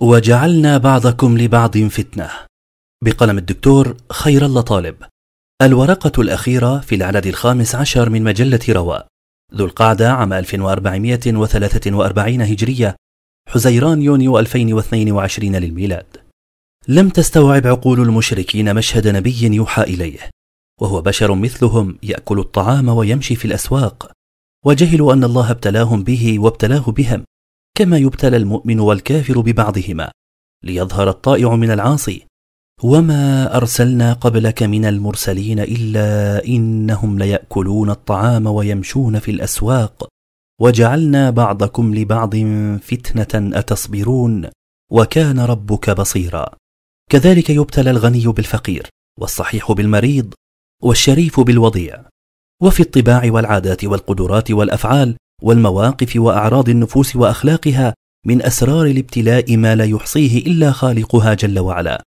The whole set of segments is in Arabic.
وجعلنا بعضكم لبعض فتنة. بقلم الدكتور خير الله طالب. الورقة الأخيرة في العدد الخامس عشر من مجلة رواء. ذو القعدة عام 1443 هجرية حزيران يونيو 2022 للميلاد. لم تستوعب عقول المشركين مشهد نبي يوحى إليه وهو بشر مثلهم يأكل الطعام ويمشي في الأسواق وجهلوا أن الله ابتلاهم به وابتلاه بهم. كما يبتلى المؤمن والكافر ببعضهما ليظهر الطائع من العاصي. وما أرسلنا قبلك من المرسلين إلا إنهم ليأكلون الطعام ويمشون في الأسواق وجعلنا بعضكم لبعض فتنة أتصبرون وكان ربك بصيرا. كذلك يبتلى الغني بالفقير والصحيح بالمريض والشريف بالوضيع. وفي الطباع والعادات والقدرات والأفعال والمواقف وأعراض النفوس وأخلاقها من أسرار الابتلاء ما لا يحصيه إلا خالقها جل وعلا.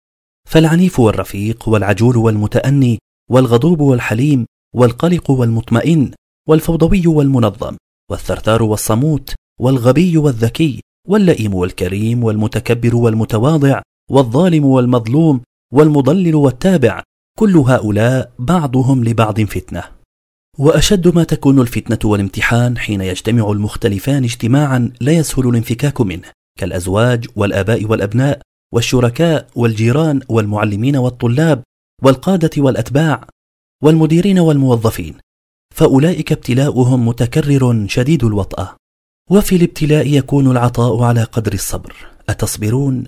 فالعنيف والرفيق والعجول والمتأني والغضوب والحليم والقلق والمطمئن والفوضوي والمنظم والثرثار والصموت والغبي والذكي واللئيم والكريم والمتكبر والمتواضع والظالم والمظلوم والمضلل والتابع كل هؤلاء بعضهم لبعض فتنة. وأشد ما تكون الفتنة والامتحان حين يجتمع المختلفان اجتماعا لا يسهل الانفكاك منه كالأزواج والآباء والأبناء والشركاء والجيران والمعلمين والطلاب والقادة والأتباع والمديرين والموظفين فأولئك ابتلاؤهم متكرر شديد الوطأة. وفي الابتلاء يكون العطاء على قدر الصبر. أتصبرون؟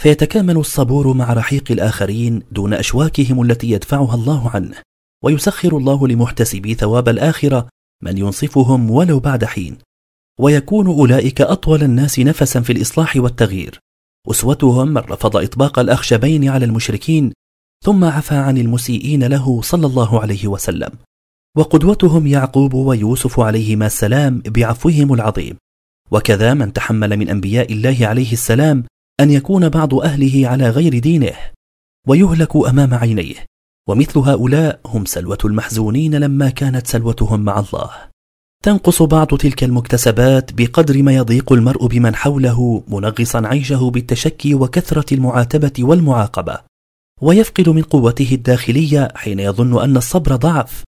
فيتكامل الصبور مع رحيق الآخرين دون أشواكهم التي يدفعها الله عنه. ويسخر الله لمحتسبي ثواب الآخرة من ينصفهم ولو بعد حين. ويكون أولئك أطول الناس نفسا في الإصلاح والتغيير. أسوتهم من رفض إطباق الأخشبين على المشركين ثم عفى عن المسيئين له صلى الله عليه وسلم. وقدوتهم يعقوب ويوسف عليهما السلام بعفوهم العظيم. وكذا من تحمل من أنبياء الله عليه السلام أن يكون بعض أهله على غير دينه. ويهلك أمام عينيه. ومثل هؤلاء هم سلوة المحزونين لما كانت سلوتهم مع الله. تنقص بعض تلك المكتسبات بقدر ما يضيق المرء بمن حوله منغصا عيشه بالتشكي وكثرة المعاتبة والمعاقبة. ويفقد من قوته الداخلية حين يظن أن الصبر ضعف.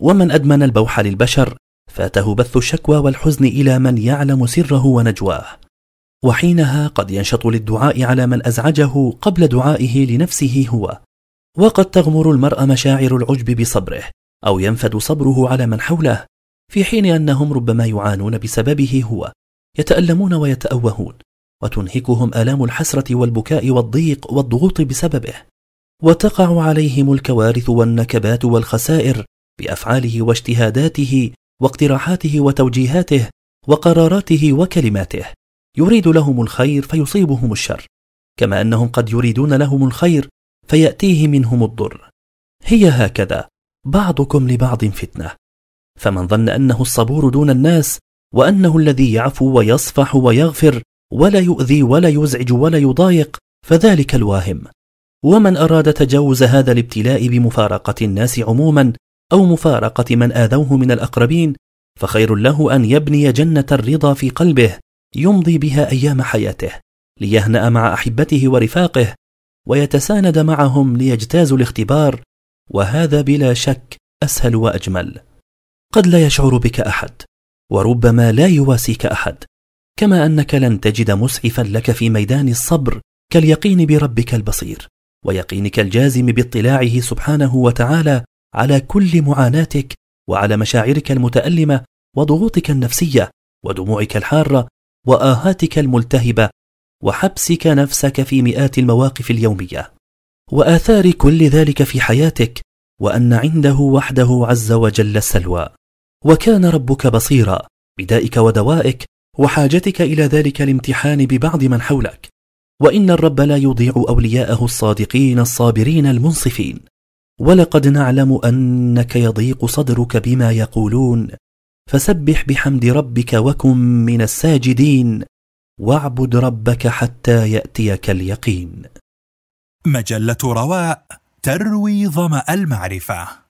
ومن أدمن البوح للبشر فاته بث الشكوى والحزن إلى من يعلم سره ونجواه. وحينها قد ينشط للدعاء على من أزعجه قبل دعائه لنفسه هو. وقد تغمر المرء مشاعر العجب بصبره أو ينفد صبره على من حوله في حين أنهم ربما يعانون بسببه هو يتألمون ويتأوهون وتنهكهم آلام الحسرة والبكاء والضيق والضغوط بسببه وتقع عليهم الكوارث والنكبات والخسائر بأفعاله واجتهاداته واقتراحاته وتوجيهاته وقراراته وكلماته يريد لهم الخير فيصيبهم الشر كما أنهم قد يريدون لهم الخير فيأتيه منهم الضر. هي هكذا بعضكم لبعض فتنة. فمن ظن أنه الصبور دون الناس وأنه الذي يعفو ويصفح ويغفر ولا يؤذي ولا يزعج ولا يضايق فذلك الواهم. ومن أراد تجاوز هذا الابتلاء بمفارقة الناس عموما أو مفارقة من آذوه من الأقربين فخير له أن يبني جنة الرضا في قلبه يمضي بها أيام حياته ليهنأ مع أحبته ورفاقه ويتساند معهم ليجتازوا الاختبار وهذا بلا شك أسهل وأجمل. قد لا يشعر بك أحد وربما لا يواسيك أحد كما أنك لن تجد مسعفا لك في ميدان الصبر كاليقين بربك البصير ويقينك الجازم باطلاعه سبحانه وتعالى على كل معاناتك وعلى مشاعرك المتألمة وضغوطك النفسية ودموعك الحارة وآهاتك الملتهبة وحبسك نفسك في مئات المواقف اليومية. وآثار كل ذلك في حياتك وأن عنده وحده عز وجل السلوى وكان ربك بصيرا بدائك ودوائك وحاجتك إلى ذلك الامتحان ببعض من حولك. وإن الرب لا يضيع أولياءه الصادقين الصابرين المنصفين. ولقد نعلم أنك يضيق صدرك بما يقولون. فسبح بحمد ربك وكن من الساجدين. واعبد ربك حتى يأتيك اليقين. مجلة رواء تروي ظما المعرفة.